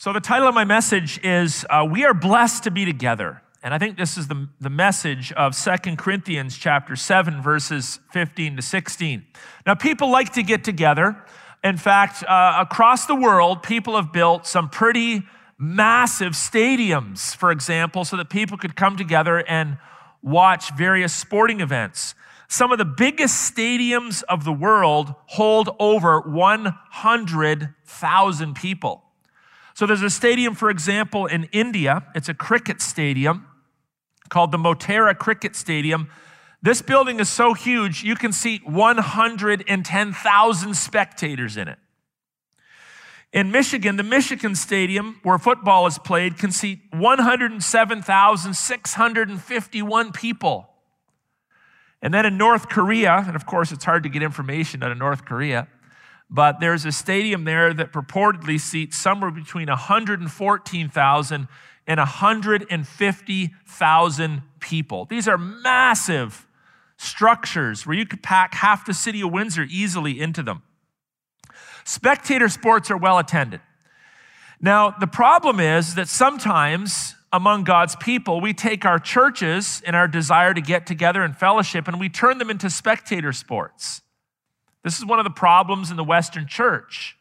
So, the title of my message is uh, We Are Blessed to Be Together. And I think this is the, the message of Second Corinthians chapter 7, verses 15 to 16. Now, people like to get together. In fact, uh, across the world, people have built some pretty massive stadiums, for example, so that people could come together and watch various sporting events. Some of the biggest stadiums of the world hold over 100,000 people. So there's a stadium, for example, in India. It's a cricket stadium called the Motera Cricket Stadium. This building is so huge, you can seat 110,000 spectators in it. In Michigan, the Michigan Stadium, where football is played, can seat 107,651 people. And then in North Korea, and of course it's hard to get information out of North Korea, but there's a stadium there that purportedly seats somewhere between 114,000 and 150,000 people. These are massive structures where you could pack half the city of Windsor easily into them. Spectator sports are well attended. Now, the problem is that sometimes among God's people, we take our churches and our desire to get together and fellowship and we turn them into spectator sports. This is one of the problems in the Western church.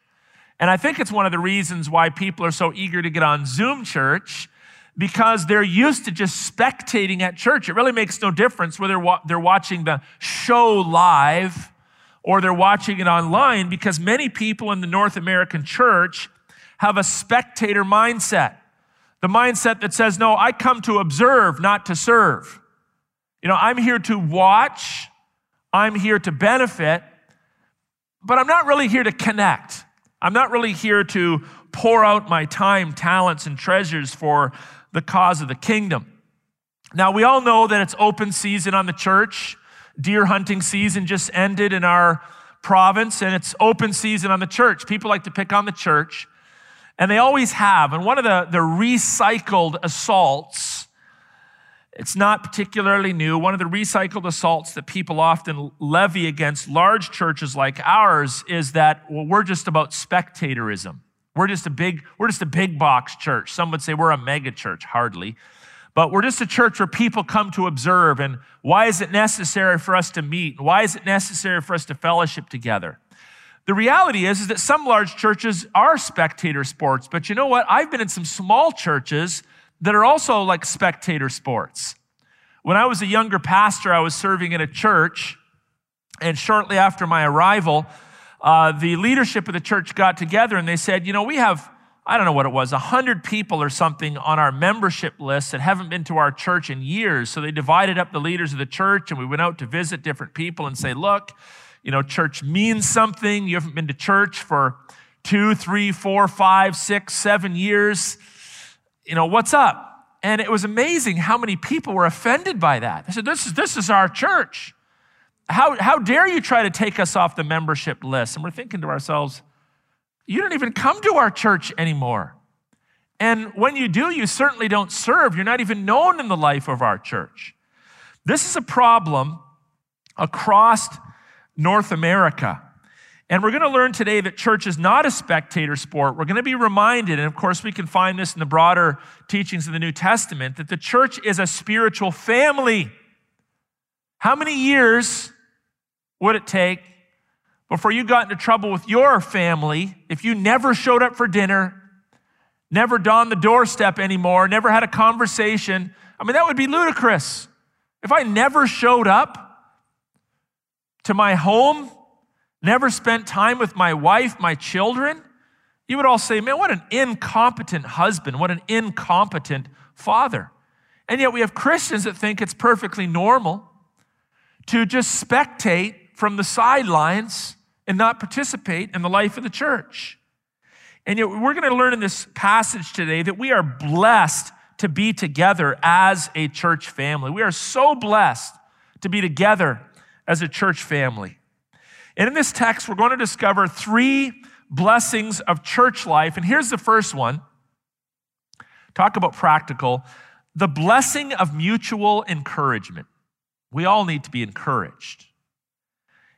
And I think it's one of the reasons why people are so eager to get on Zoom church because they're used to just spectating at church. It really makes no difference whether they're watching the show live or they're watching it online because many people in the North American church have a spectator mindset. The mindset that says, no, I come to observe, not to serve. You know, I'm here to watch, I'm here to benefit, but I'm not really here to connect. I'm not really here to pour out my time, talents, and treasures for the cause of the kingdom. Now, we all know that it's open season on the church. Deer hunting season just ended in our province, and it's open season on the church. People like to pick on the church, and they always have. And one of the, the recycled assaults it's not particularly new. One of the recycled assaults that people often levy against large churches like ours is that well, we're just about spectatorism. We're just a big, we're just a big box church. Some would say we're a mega church, hardly. But we're just a church where people come to observe. And why is it necessary for us to meet? Why is it necessary for us to fellowship together? The reality is, is that some large churches are spectator sports. But you know what? I've been in some small churches that are also like spectator sports. When I was a younger pastor, I was serving in a church, and shortly after my arrival, uh, the leadership of the church got together and they said, You know, we have, I don't know what it was, 100 people or something on our membership list that haven't been to our church in years. So they divided up the leaders of the church and we went out to visit different people and say, Look, you know, church means something. You haven't been to church for two, three, four, five, six, seven years you know, what's up? And it was amazing how many people were offended by that. They said, this is, this is our church. How, how dare you try to take us off the membership list? And we're thinking to ourselves, you don't even come to our church anymore. And when you do, you certainly don't serve. You're not even known in the life of our church. This is a problem across North America. And we're going to learn today that church is not a spectator sport. We're going to be reminded, and of course, we can find this in the broader teachings of the New Testament, that the church is a spiritual family. How many years would it take before you got into trouble with your family if you never showed up for dinner, never donned the doorstep anymore, never had a conversation? I mean, that would be ludicrous. If I never showed up to my home, never spent time with my wife, my children, you would all say, man, what an incompetent husband, what an incompetent father. And yet we have Christians that think it's perfectly normal to just spectate from the sidelines and not participate in the life of the church. And yet we're going to learn in this passage today that we are blessed to be together as a church family. We are so blessed to be together as a church family. And in this text, we're going to discover three blessings of church life. And here's the first one talk about practical the blessing of mutual encouragement. We all need to be encouraged.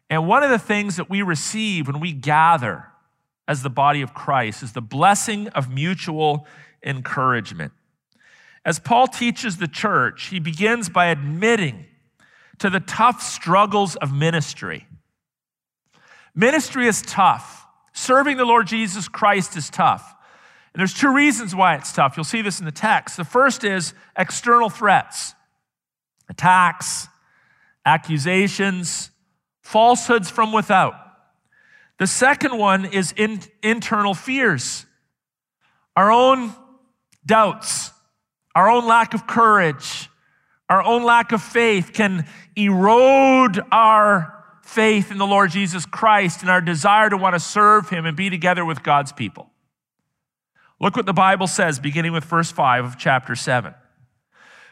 And one of the things that we receive when we gather as the body of Christ is the blessing of mutual encouragement. As Paul teaches the church, he begins by admitting to the tough struggles of ministry. Ministry is tough. Serving the Lord Jesus Christ is tough. And there's two reasons why it's tough. You'll see this in the text. The first is external threats, attacks, accusations, falsehoods from without. The second one is in, internal fears, our own doubts, our own lack of courage, our own lack of faith can erode our faith in the Lord Jesus Christ and our desire to want to serve Him and be together with God's people. Look what the Bible says, beginning with verse 5 of chapter 7.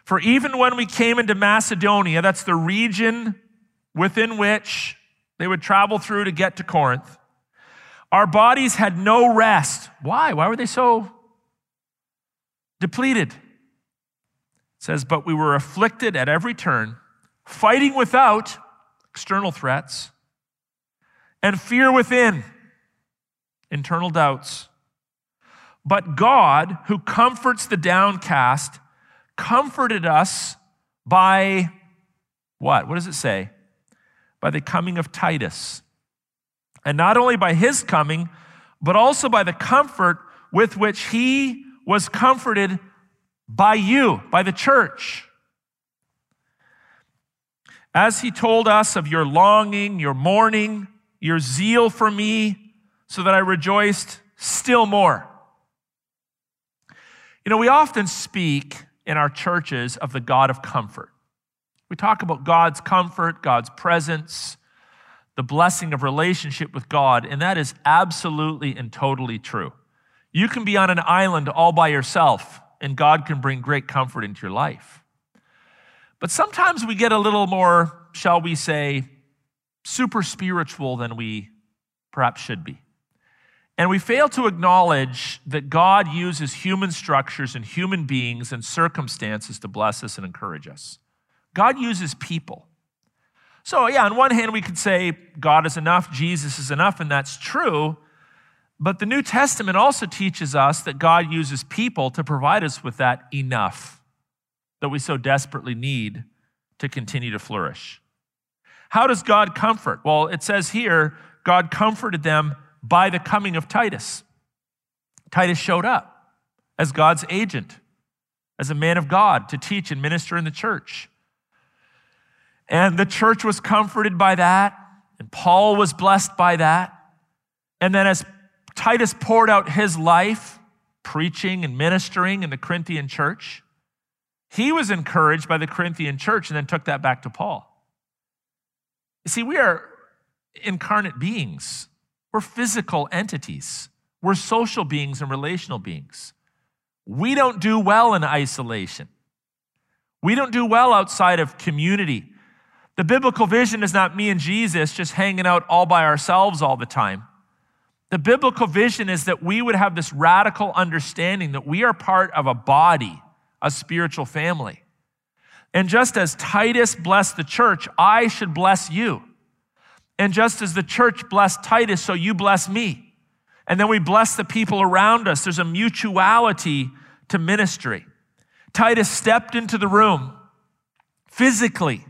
For even when we came into Macedonia, that's the region within which they would travel through to get to Corinth, our bodies had no rest. Why? Why were they so depleted? It says, but we were afflicted at every turn, fighting without external threats, and fear within internal doubts. But God, who comforts the downcast, comforted us by what? What does it say? By the coming of Titus. And not only by his coming, but also by the comfort with which he was comforted by you, by the church. As he told us of your longing, your mourning, your zeal for me, so that I rejoiced still more. You know, we often speak in our churches of the God of comfort. We talk about God's comfort, God's presence, the blessing of relationship with God, and that is absolutely and totally true. You can be on an island all by yourself, and God can bring great comfort into your life. But sometimes we get a little more, shall we say, super spiritual than we perhaps should be. And we fail to acknowledge that God uses human structures and human beings and circumstances to bless us and encourage us. God uses people. So, yeah, on one hand, we could say God is enough, Jesus is enough, and that's true. But the New Testament also teaches us that God uses people to provide us with that enough that we so desperately need to continue to flourish. How does God comfort? Well, it says here, God comforted them by the coming of Titus. Titus showed up as God's agent, as a man of God to teach and minister in the church. And the church was comforted by that, and Paul was blessed by that. And then as Titus poured out his life, preaching and ministering in the Corinthian church, he was encouraged by the Corinthian church and then took that back to Paul. You see, we are incarnate beings. We're physical entities. We're social beings and relational beings. We don't do well in isolation. We don't do well outside of community. The biblical vision is not me and Jesus just hanging out all by ourselves all the time. The biblical vision is that we would have this radical understanding that we are part of a body, a spiritual family. And just as Titus blessed the church, I should bless you. And just as the church blessed Titus, so you bless me. And then we bless the people around us. There's a mutuality to ministry. Titus stepped into the room physically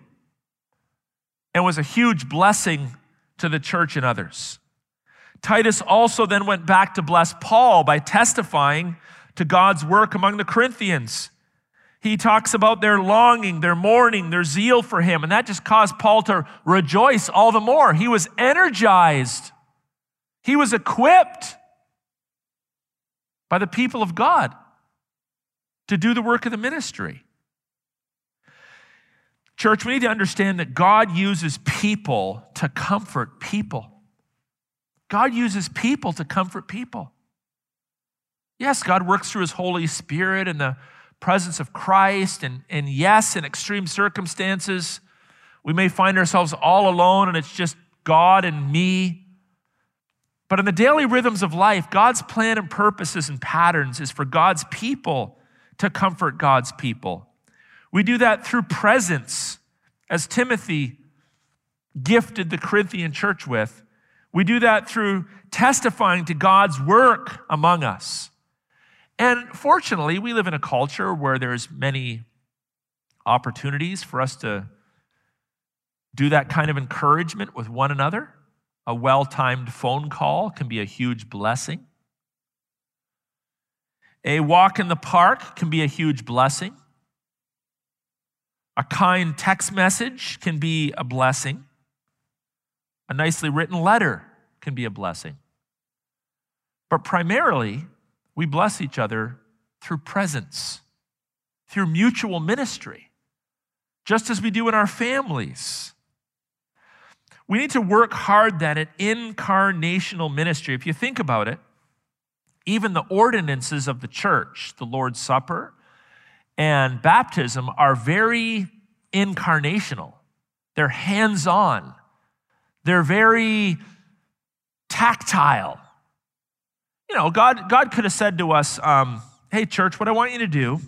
and was a huge blessing to the church and others. Titus also then went back to bless Paul by testifying to God's work among the Corinthians. He talks about their longing, their mourning, their zeal for him. And that just caused Paul to rejoice all the more. He was energized, he was equipped by the people of God to do the work of the ministry. Church, we need to understand that God uses people to comfort people. God uses people to comfort people. Yes, God works through his Holy Spirit and the presence of Christ. And, and yes, in extreme circumstances, we may find ourselves all alone and it's just God and me. But in the daily rhythms of life, God's plan and purposes and patterns is for God's people to comfort God's people. We do that through presence, as Timothy gifted the Corinthian church with. We do that through testifying to God's work among us. And fortunately, we live in a culture where there's many opportunities for us to do that kind of encouragement with one another. A well timed phone call can be a huge blessing. A walk in the park can be a huge blessing. A kind text message can be a blessing. A nicely written letter can be a blessing. But primarily, we bless each other through presence, through mutual ministry, just as we do in our families. We need to work hard then at incarnational ministry. If you think about it, even the ordinances of the church, the Lord's Supper and baptism, are very incarnational. They're hands on, they're very tactile you know, God, God could have said to us, um, hey, church, what I want you to do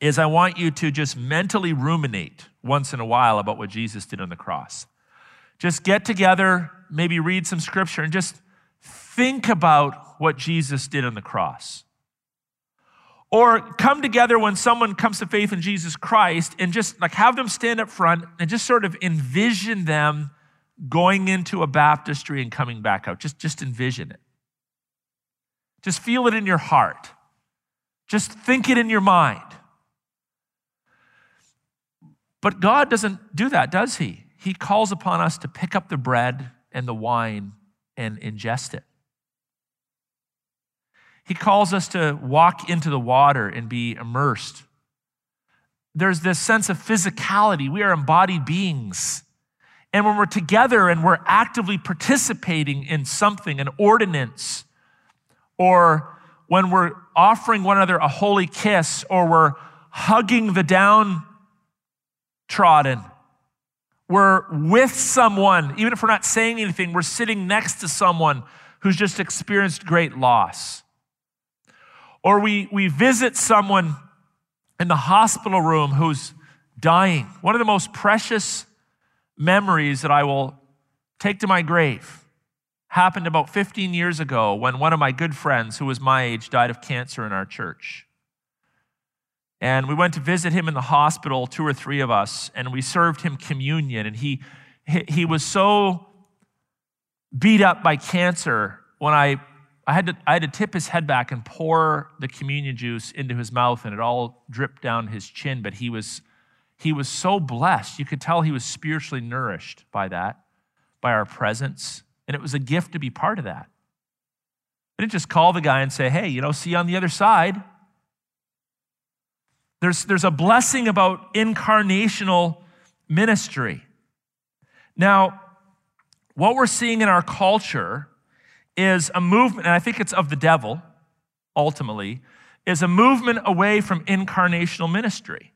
is I want you to just mentally ruminate once in a while about what Jesus did on the cross. Just get together, maybe read some scripture, and just think about what Jesus did on the cross. Or come together when someone comes to faith in Jesus Christ and just like have them stand up front and just sort of envision them going into a baptistry and coming back out. Just, just envision it. Just feel it in your heart. Just think it in your mind. But God doesn't do that, does He? He calls upon us to pick up the bread and the wine and ingest it. He calls us to walk into the water and be immersed. There's this sense of physicality. We are embodied beings. And when we're together and we're actively participating in something, an ordinance, or when we're offering one another a holy kiss, or we're hugging the downtrodden. We're with someone, even if we're not saying anything, we're sitting next to someone who's just experienced great loss. Or we, we visit someone in the hospital room who's dying. One of the most precious memories that I will take to my grave happened about 15 years ago when one of my good friends, who was my age, died of cancer in our church. And we went to visit him in the hospital, two or three of us, and we served him communion. And he, he was so beat up by cancer when I, I, had to, I had to tip his head back and pour the communion juice into his mouth, and it all dripped down his chin. But he was, he was so blessed. You could tell he was spiritually nourished by that, by our presence and it was a gift to be part of that. I didn't just call the guy and say, hey, you know, see you on the other side. There's, there's a blessing about incarnational ministry. Now, what we're seeing in our culture is a movement, and I think it's of the devil, ultimately, is a movement away from incarnational ministry.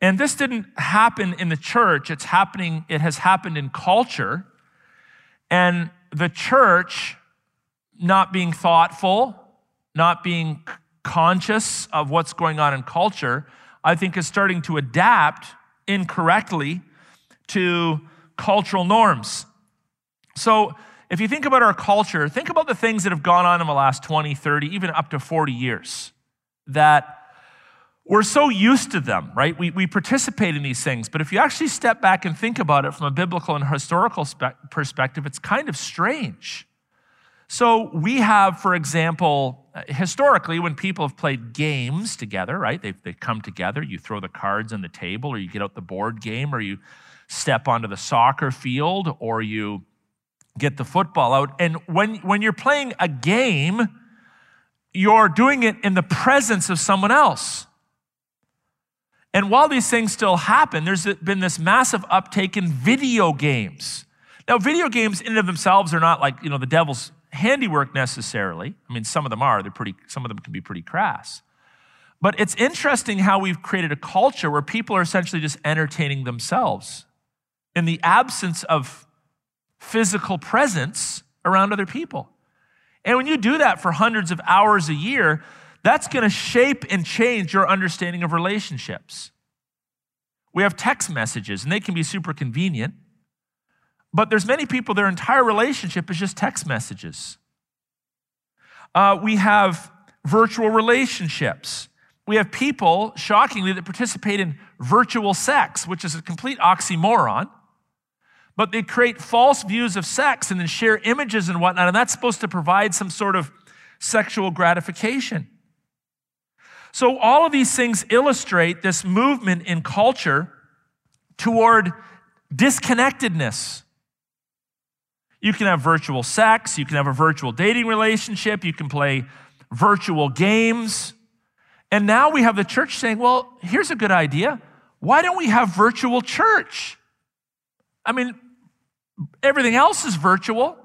And this didn't happen in the church, it's happening, it has happened in culture. And the church, not being thoughtful, not being conscious of what's going on in culture, I think is starting to adapt incorrectly to cultural norms. So, if you think about our culture, think about the things that have gone on in the last 20, 30, even up to 40 years that we're so used to them, right? We, we participate in these things. But if you actually step back and think about it from a biblical and historical spe- perspective, it's kind of strange. So we have, for example, uh, historically, when people have played games together, right? They, they come together, you throw the cards on the table, or you get out the board game, or you step onto the soccer field, or you get the football out. And when, when you're playing a game, you're doing it in the presence of someone else. And while these things still happen, there's been this massive uptake in video games. Now, video games in and of themselves are not like, you know, the devil's handiwork necessarily. I mean, some of them are. They're pretty, some of them can be pretty crass. But it's interesting how we've created a culture where people are essentially just entertaining themselves in the absence of physical presence around other people. And when you do that for hundreds of hours a year, that's going to shape and change your understanding of relationships. We have text messages, and they can be super convenient. But there's many people, their entire relationship is just text messages. Uh, we have virtual relationships. We have people, shockingly, that participate in virtual sex, which is a complete oxymoron. But they create false views of sex and then share images and whatnot, and that's supposed to provide some sort of sexual gratification. So, all of these things illustrate this movement in culture toward disconnectedness. You can have virtual sex, you can have a virtual dating relationship, you can play virtual games. And now we have the church saying, well, here's a good idea. Why don't we have virtual church? I mean, everything else is virtual.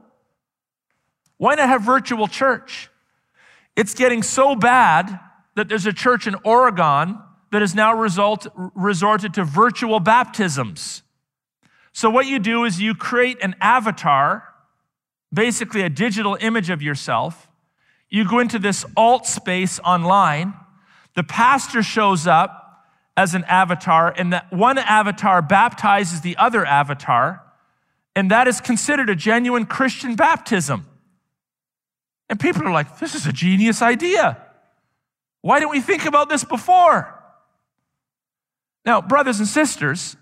Why not have virtual church? It's getting so bad that there's a church in Oregon that has now result, resorted to virtual baptisms. So, what you do is you create an avatar, basically a digital image of yourself. You go into this alt space online. The pastor shows up as an avatar, and that one avatar baptizes the other avatar, and that is considered a genuine Christian baptism. And people are like, this is a genius idea. Why didn't we think about this before? Now, brothers and sisters,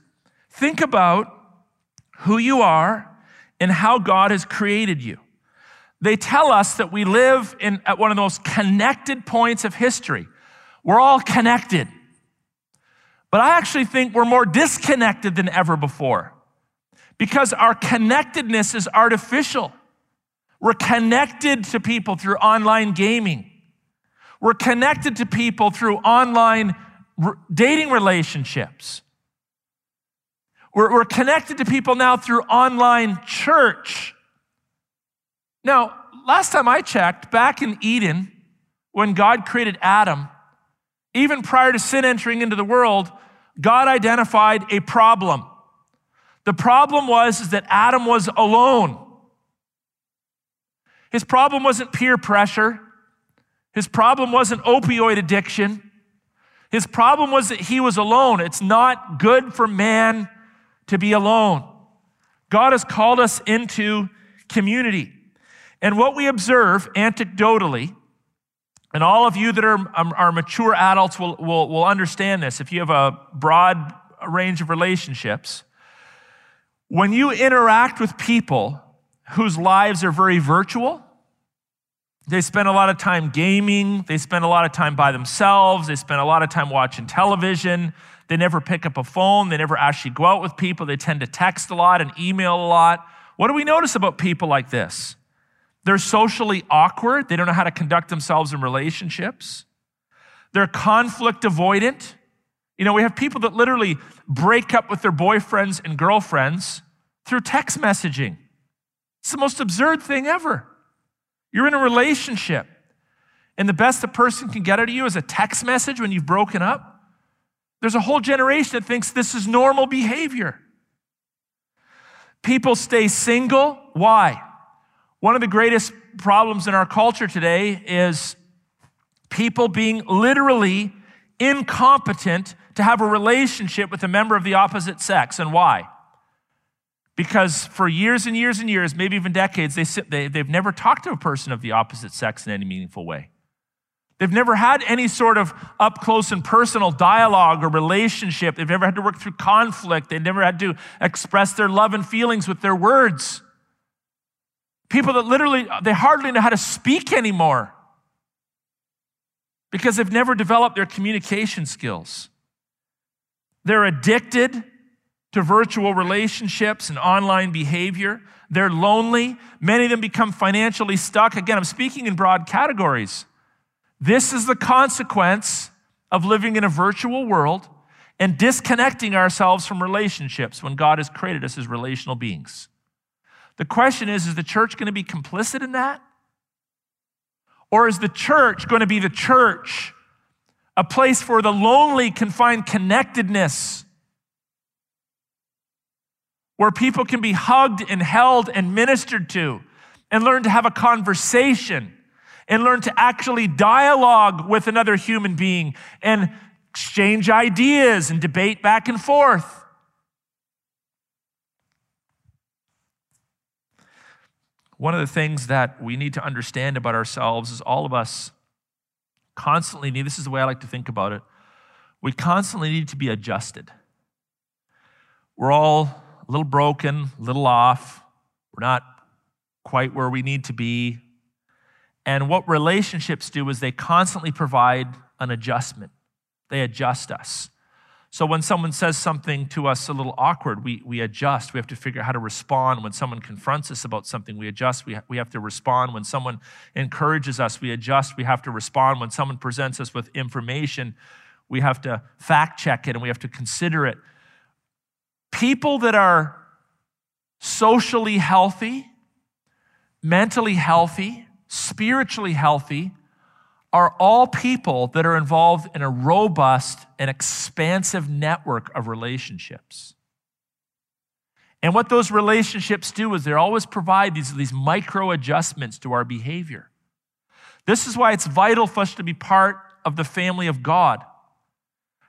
think about who you are and how God has created you. They tell us that we live in, at one of the most connected points of history. We're all connected. But I actually think we're more disconnected than ever before because our connectedness is artificial. We're connected to people through online gaming. We're connected to people through online dating relationships. We're, we're connected to people now through online church. Now, last time I checked, back in Eden, when God created Adam, even prior to sin entering into the world, God identified a problem. The problem was is that Adam was alone. His problem wasn't peer pressure. His problem wasn't opioid addiction. His problem was that he was alone. It's not good for man to be alone. God has called us into community. And what we observe anecdotally, and all of you that are, um, are mature adults will, will, will understand this if you have a broad range of relationships. When you interact with people whose lives are very virtual, they spend a lot of time gaming. They spend a lot of time by themselves. They spend a lot of time watching television. They never pick up a phone. They never actually go out with people. They tend to text a lot and email a lot. What do we notice about people like this? They're socially awkward. They don't know how to conduct themselves in relationships. They're conflict avoidant. You know, we have people that literally break up with their boyfriends and girlfriends through text messaging. It's the most absurd thing ever. You're in a relationship, and the best a person can get out of you is a text message when you've broken up. There's a whole generation that thinks this is normal behavior. People stay single. Why? One of the greatest problems in our culture today is people being literally incompetent to have a relationship with a member of the opposite sex. And why? Because for years and years and years, maybe even decades, they, they, they've never talked to a person of the opposite sex in any meaningful way. They've never had any sort of up close and personal dialogue or relationship. They've never had to work through conflict. They've never had to express their love and feelings with their words. People that literally, they hardly know how to speak anymore because they've never developed their communication skills. They're addicted to virtual relationships and online behavior. They're lonely. Many of them become financially stuck. Again, I'm speaking in broad categories. This is the consequence of living in a virtual world and disconnecting ourselves from relationships when God has created us as relational beings. The question is is the church going to be complicit in that? Or is the church going to be the church, a place where the lonely can find connectedness? Where people can be hugged and held and ministered to and learn to have a conversation and learn to actually dialogue with another human being and exchange ideas and debate back and forth. one of the things that we need to understand about ourselves is all of us constantly need, this is the way I like to think about it, we constantly need to be adjusted. We're all a little broken, a little off. We're not quite where we need to be. And what relationships do is they constantly provide an adjustment, they adjust us. So when someone says something to us a little awkward, we, we adjust. We have to figure out how to respond. When someone confronts us about something, we adjust. We, ha- we have to respond. When someone encourages us, we adjust. We have to respond. When someone presents us with information, we have to fact check it and we have to consider it. People that are socially healthy, mentally healthy, spiritually healthy, are all people that are involved in a robust and expansive network of relationships. And what those relationships do is they always provide these, these micro adjustments to our behavior. This is why it's vital for us to be part of the family of God.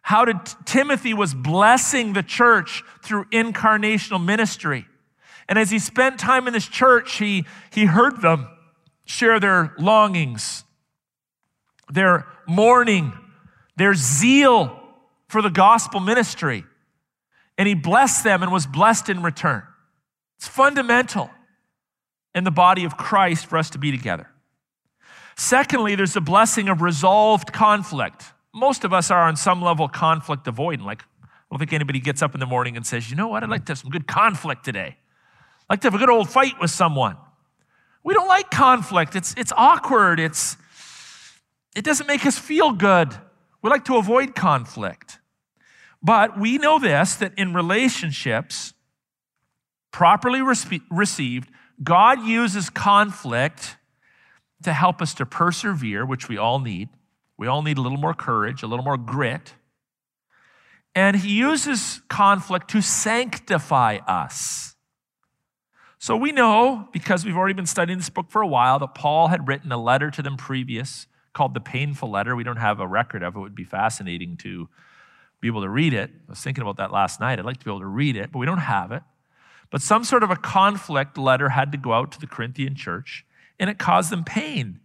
How did Timothy was blessing the church through incarnational ministry. And as he spent time in this church, he, he heard them share their longings, their mourning, their zeal for the gospel ministry. And he blessed them and was blessed in return. It's fundamental in the body of Christ for us to be together. Secondly, there's a blessing of resolved conflict. Most of us are on some level conflict avoidant. Like, I don't think anybody gets up in the morning and says, you know what, I'd like to have some good conflict today. I'd like to have a good old fight with someone. We don't like conflict. It's, it's awkward. It's, it doesn't make us feel good. We like to avoid conflict. But we know this that in relationships, properly received, God uses conflict to help us to persevere, which we all need. We all need a little more courage, a little more grit. And He uses conflict to sanctify us. So we know, because we've already been studying this book for a while, that Paul had written a letter to them previous called the painful letter. We don't have a record of it. It would be fascinating to be able to read it. I was thinking about that last night. I'd like to be able to read it, but we don't have it. But some sort of a conflict letter had to go out to the Corinthian church, and it caused them pain.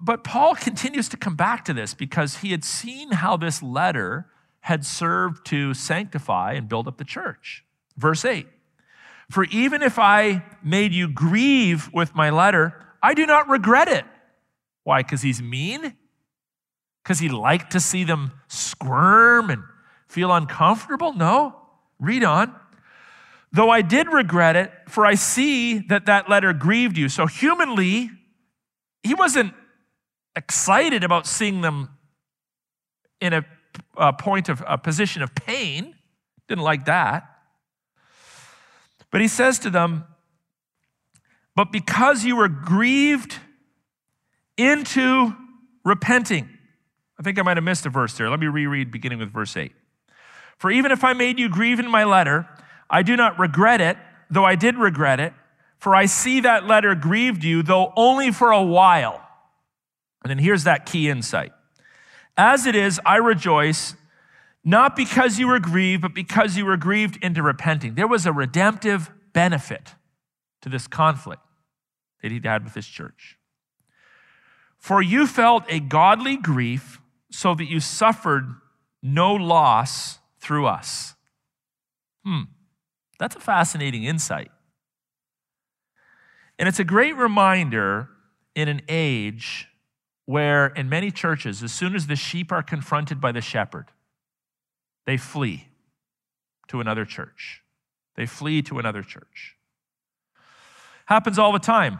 But Paul continues to come back to this because he had seen how this letter had served to sanctify and build up the church. Verse 8 For even if I made you grieve with my letter, I do not regret it why? Because he's mean? Because he liked to see them squirm and feel uncomfortable? No. Read on. Though I did regret it, for I see that that letter grieved you. So, humanly, he wasn't excited about seeing them in a, a point of a position of pain. Didn't like that. But he says to them, But because you were grieved into repenting. I think I might have missed a verse there. Let me reread beginning with verse 8. For even if I made you grieve in my letter, I do not regret it, though I did regret it, for I see that letter grieved you, though only for a while. And then here's that key insight. As it is, I rejoice, not because you were grieved, but because you were grieved into repenting. There was a redemptive benefit to this conflict that he had with his church. For you felt a godly grief, so that you suffered no loss through us. Hmm, that's a fascinating insight. And it's a great reminder in an age where, in many churches, as soon as the sheep are confronted by the shepherd, they flee to another church. They flee to another church. Happens all the time.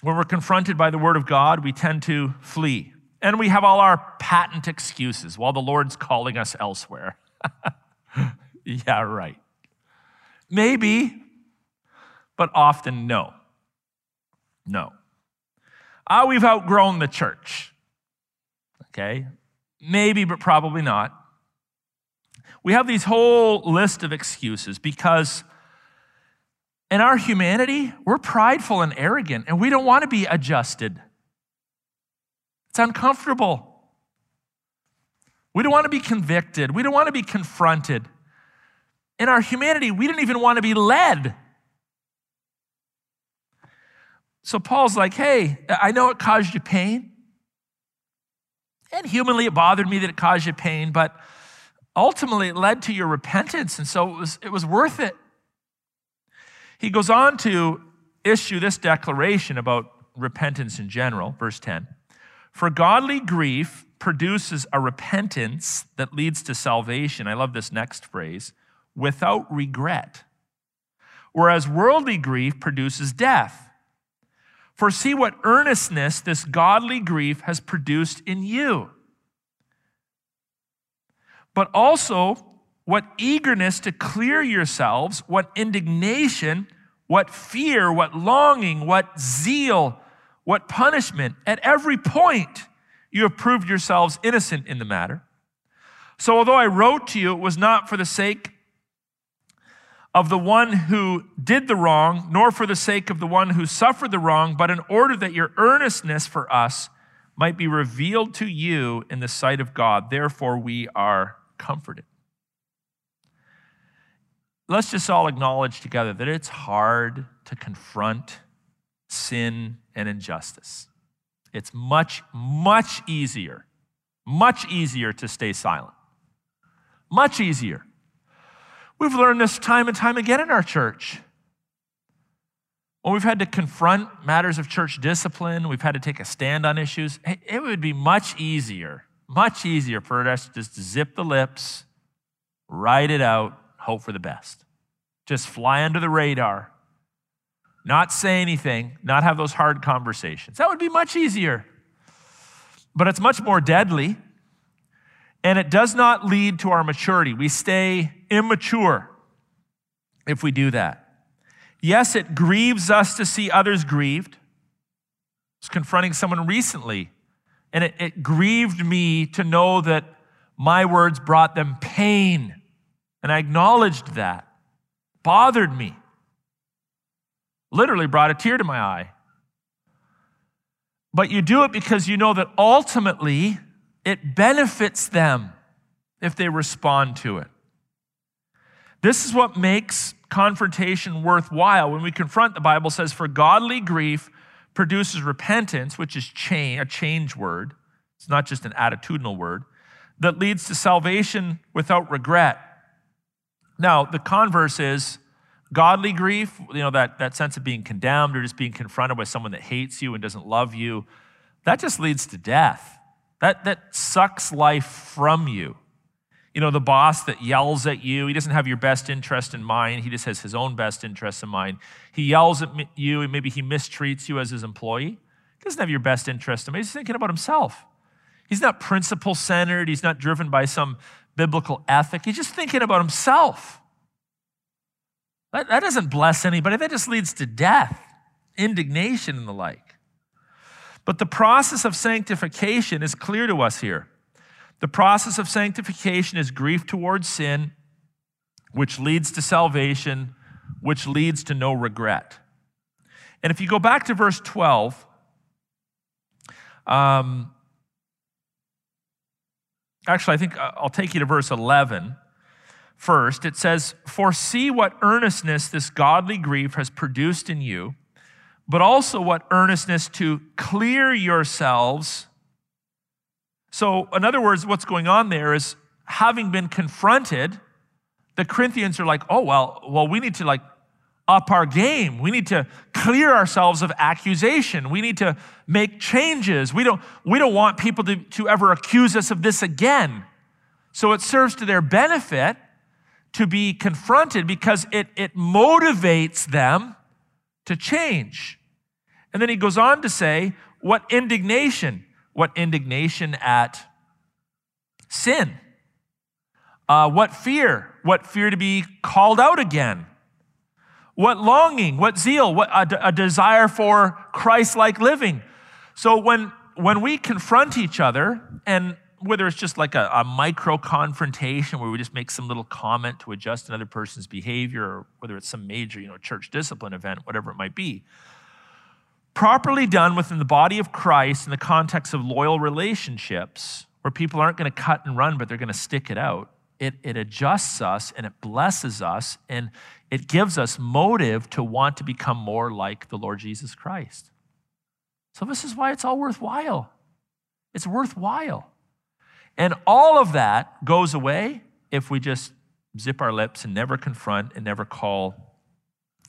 When we're confronted by the Word of God, we tend to flee. And we have all our patent excuses while the Lord's calling us elsewhere. yeah, right. Maybe, but often no. No. Ah, we've outgrown the church. Okay? Maybe, but probably not. We have these whole list of excuses because in our humanity, we're prideful and arrogant, and we don't want to be adjusted. It's uncomfortable. We don't want to be convicted. We don't want to be confronted. In our humanity, we don't even want to be led. So Paul's like, hey, I know it caused you pain. And humanly, it bothered me that it caused you pain, but ultimately it led to your repentance. And so it was, it was worth it. He goes on to issue this declaration about repentance in general, verse 10. For godly grief produces a repentance that leads to salvation. I love this next phrase without regret. Whereas worldly grief produces death. For see what earnestness this godly grief has produced in you. But also what eagerness to clear yourselves, what indignation, what fear, what longing, what zeal, what punishment. At every point, you have proved yourselves innocent in the matter. So, although I wrote to you, it was not for the sake of the one who did the wrong, nor for the sake of the one who suffered the wrong, but in order that your earnestness for us might be revealed to you in the sight of God. Therefore, we are comforted. Let's just all acknowledge together that it's hard to confront sin and injustice. It's much, much easier, much easier to stay silent. Much easier. We've learned this time and time again in our church. When we've had to confront matters of church discipline, we've had to take a stand on issues, it would be much easier, much easier for us to just zip the lips, write it out, hope for the best. Just fly under the radar, not say anything, not have those hard conversations. That would be much easier. But it's much more deadly, and it does not lead to our maturity. We stay immature if we do that. Yes, it grieves us to see others grieved. I was confronting someone recently, and it, it grieved me to know that my words brought them pain. And I acknowledged that. Bothered me literally brought a tear to my eye. But you do it because you know that ultimately it benefits them if they respond to it. This is what makes confrontation worthwhile. When we confront, the Bible says, for godly grief produces repentance, which is change, a change word. It's not just an attitudinal word, that leads to salvation without regret. Now, the converse is Godly grief, you know, that, that sense of being condemned or just being confronted by someone that hates you and doesn't love you, that just leads to death. That, that sucks life from you. You know, the boss that yells at you, he doesn't have your best interest in mind. He just has his own best interest in mind. He yells at you, and maybe he mistreats you as his employee. He doesn't have your best interest in mind. He's thinking about himself. He's not principle centered. He's not driven by some biblical ethic. He's just thinking about himself. That, that doesn't bless anybody. That just leads to death, indignation, and the like. But the process of sanctification is clear to us here. The process of sanctification is grief towards sin, which leads to salvation, which leads to no regret. And if you go back to verse 12, um, actually, I think uh, I'll take you to verse 11 first, it says, For see what earnestness this godly grief has produced in you, but also what earnestness to clear yourselves. So, in other words, what's going on there is having been confronted, the Corinthians are like, oh, well, well, we need to like up our game. We need to clear ourselves of accusation. We need to make changes. We don't, we don't want people to, to ever accuse us of this again. So it serves to their benefit to be confronted because it, it motivates them to change. And then he goes on to say, What indignation? What indignation at sin? Uh, what fear? What fear to be called out again? What longing? What zeal? What a, a desire for Christ like living? So when, when we confront each other, and whether it's just like a, a, micro confrontation where we just make some little comment to adjust another person's behavior, or whether it's some major, you know, church discipline event, whatever it might be, properly done within the body of Christ in the context of loyal relationships, where people aren't going to cut and run, but they're going to stick it out, it, it adjusts us and it blesses us and it gives us motive to want to become more like the Lord Jesus Christ. So, this is why it's all worthwhile. It's worthwhile. And all of that goes away if we just zip our lips and never confront and never call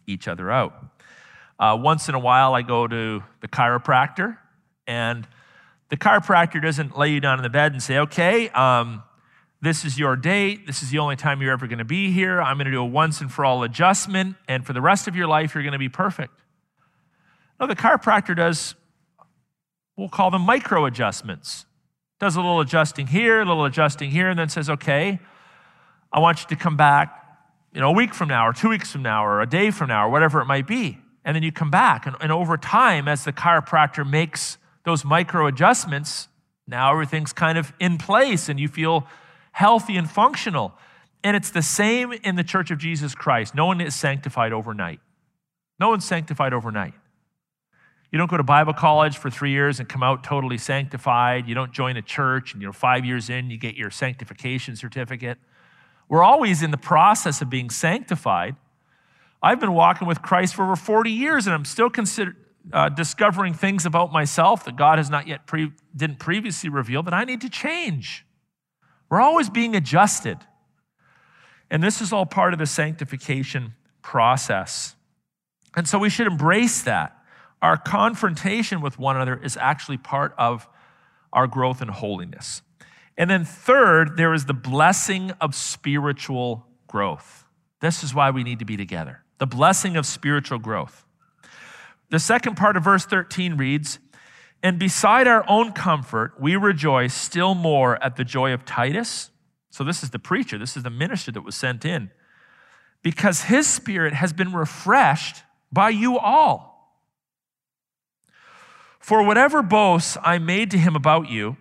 each other out. Uh, once in a while, I go to the chiropractor, and the chiropractor doesn't lay you down in the bed and say, okay, um, this is your date. This is the only time you're ever going to be here. I'm going to do a once and for all adjustment, and for the rest of your life, you're going to be perfect. No, the chiropractor does, we'll call them micro adjustments. Does a little adjusting here, a little adjusting here, and then says, okay, I want you to come back you know, a week from now, or two weeks from now, or a day from now, or whatever it might be. And then you come back. And, and over time, as the chiropractor makes those micro adjustments, now everything's kind of in place and you feel healthy and functional. And it's the same in the church of Jesus Christ. No one is sanctified overnight. No one's sanctified overnight. You don't go to Bible college for three years and come out totally sanctified. You don't join a church and you know five years in you get your sanctification certificate. We're always in the process of being sanctified. I've been walking with Christ for over 40 years and I'm still consider, uh, discovering things about myself that God has not yet pre- didn't previously reveal that I need to change. We're always being adjusted. And this is all part of the sanctification process. And so we should embrace that. Our confrontation with one another is actually part of our growth in holiness. And then, third, there is the blessing of spiritual growth. This is why we need to be together the blessing of spiritual growth. The second part of verse 13 reads, And beside our own comfort, we rejoice still more at the joy of Titus. So, this is the preacher, this is the minister that was sent in, because his spirit has been refreshed by you all. For whatever boasts I made to him about you,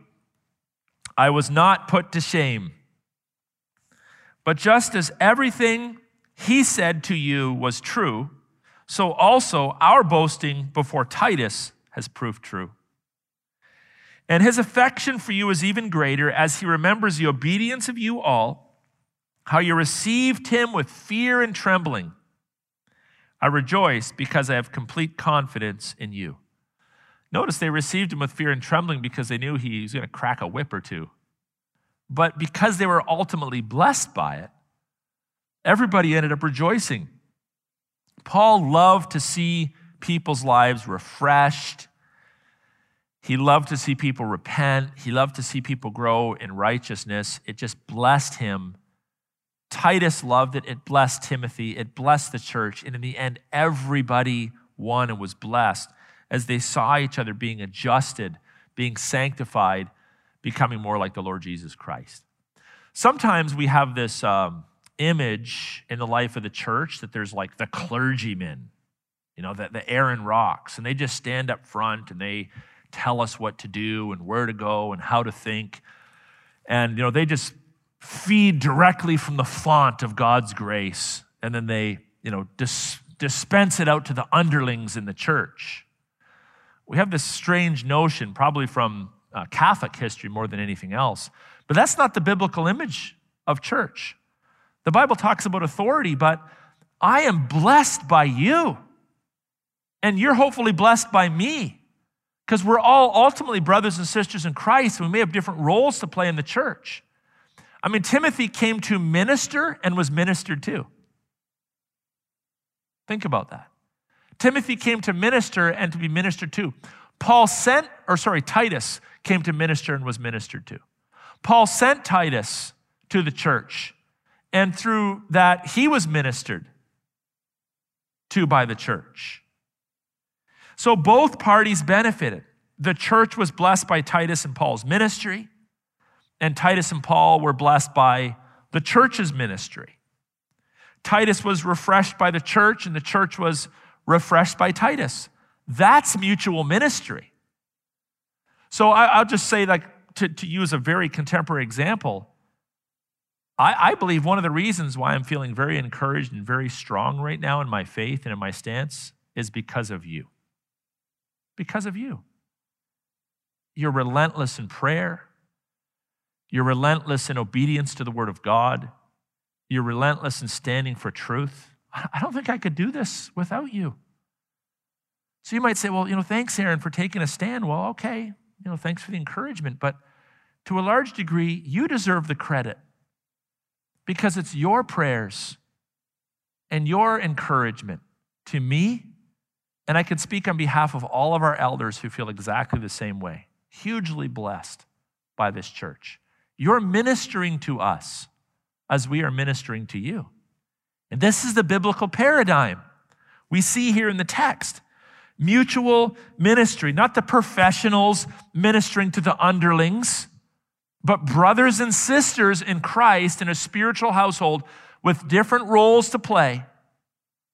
I was not put to shame. But just as everything he said to you was true, so also our boasting before Titus has proved true. And his affection for you is even greater as he remembers the obedience of you all, how you received him with fear and trembling. I rejoice because I have complete confidence in you. Notice they received him with fear and trembling because they knew he was going to crack a whip or two. But because they were ultimately blessed by it, everybody ended up rejoicing. Paul loved to see people's lives refreshed. He loved to see people repent. He loved to see people grow in righteousness. It just blessed him. Titus loved it. It blessed Timothy. It blessed the church. And in the end, everybody won and was blessed as they saw each other being adjusted, being sanctified, becoming more like the Lord Jesus Christ. Sometimes we have this um, image in the life of the church that there's like the clergymen, you know, the, the Aaron Rocks, and they just stand up front and they tell us what to do and where to go and how to think. And, you know, they just feed directly from the font of God's grace. And then they, you know, dis- dispense it out to the underlings in the church we have this strange notion, probably from uh, Catholic history more than anything else, but that's not the biblical image of church. The Bible talks about authority, but I am blessed by you, and you're hopefully blessed by me. Because we're all ultimately brothers and sisters in Christ, we may have different roles to play in the church. I mean, Timothy came to minister and was ministered to. Think about that. Timothy came to minister and to be ministered to. Paul sent, or sorry, Titus came to minister and was ministered to. Paul sent Titus to the church, and through that, he was ministered to by the church. So both parties benefited. The church was blessed by Titus and Paul's ministry, and Titus and Paul were blessed by the church's ministry. Titus was refreshed by the church, and the church was refreshed by Titus. That's mutual ministry. So I, will just say, like, to, to use a very contemporary example, I, I believe one of the reasons why I'm feeling very encouraged and very strong right now in my faith and in my stance is because of you. Because of you. You're relentless in prayer. You're relentless in obedience to the Word of God. You're relentless in standing for truth. I don't think I could do this without you. So you might say, well, you know, thanks, Aaron, for taking a stand. Well, okay, you know, thanks for the encouragement. But to a large degree, you deserve the credit because it's your prayers and your encouragement to me. And I can speak on behalf of all of our elders who feel exactly the same way. Hugely blessed by this church. You're ministering to us as we are ministering to you. And this is the biblical paradigm we see here in the text. Mutual ministry, not the professionals ministering to the underlings, but brothers and sisters in Christ in a spiritual household with different roles to play,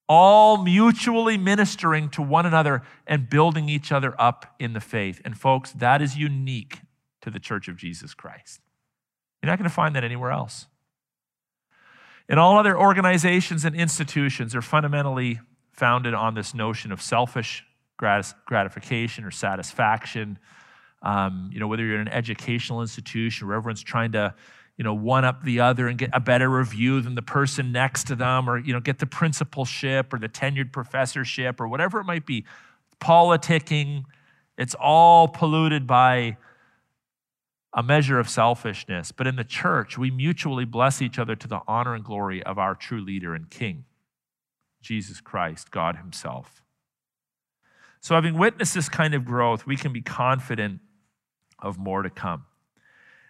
all mutually ministering to one another and building each other up in the faith. And folks, that is unique to the church of Jesus Christ. You're not going to find that anywhere else. And all other organizations and institutions are fundamentally founded on this notion of selfish gratification or satisfaction. Um, you know, whether you're in an educational institution where everyone's trying to, you know, one up the other and get a better review than the person next to them, or you know, get the principalship or the tenured professorship or whatever it might be. Politicking, it's all polluted by a measure of selfishness. But in the church, we mutually bless each other to the honor and glory of our true leader and king, Jesus Christ, God Himself. So, having witnessed this kind of growth, we can be confident of more to come.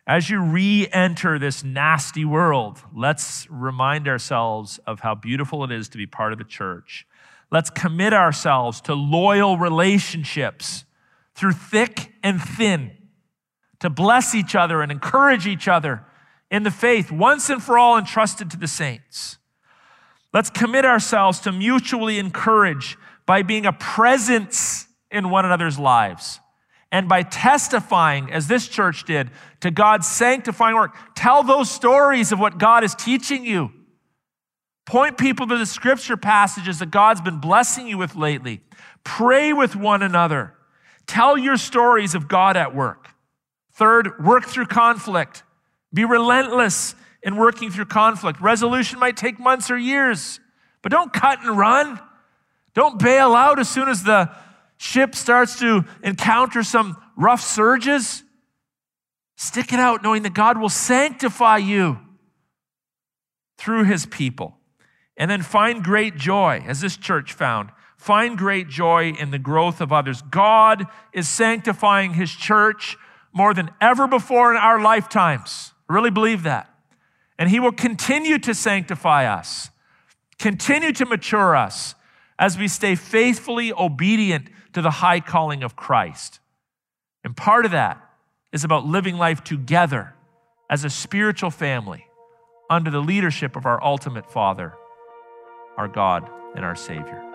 As you re enter this nasty world, let's remind ourselves of how beautiful it is to be part of the church. Let's commit ourselves to loyal relationships through thick and thin to bless each other and encourage each other in the faith once and for all entrusted to the saints. Let's commit ourselves to mutually encourage by being a presence in one another's lives and by testifying, as this church did, to God's sanctifying work. Tell those stories of what God is teaching you. Point people to the scripture passages that God's been blessing you with lately. Pray with one another. Tell your stories of God at work. Third, work through conflict. Be relentless in working through conflict. Resolution might take months or years, but don't cut and run. Don't bail out as soon as the ship starts to encounter some rough surges. Stick it out knowing that God will sanctify you through his people. And then find great joy, as this church found. Find great joy in the growth of others. God is sanctifying his church more than ever before in our lifetimes. I really believe that. And He will continue to sanctify us, continue to mature us as we stay faithfully obedient to the high calling of Christ. And part of that is about living life together as a spiritual family under the leadership of our ultimate Father, our God, and our Savior.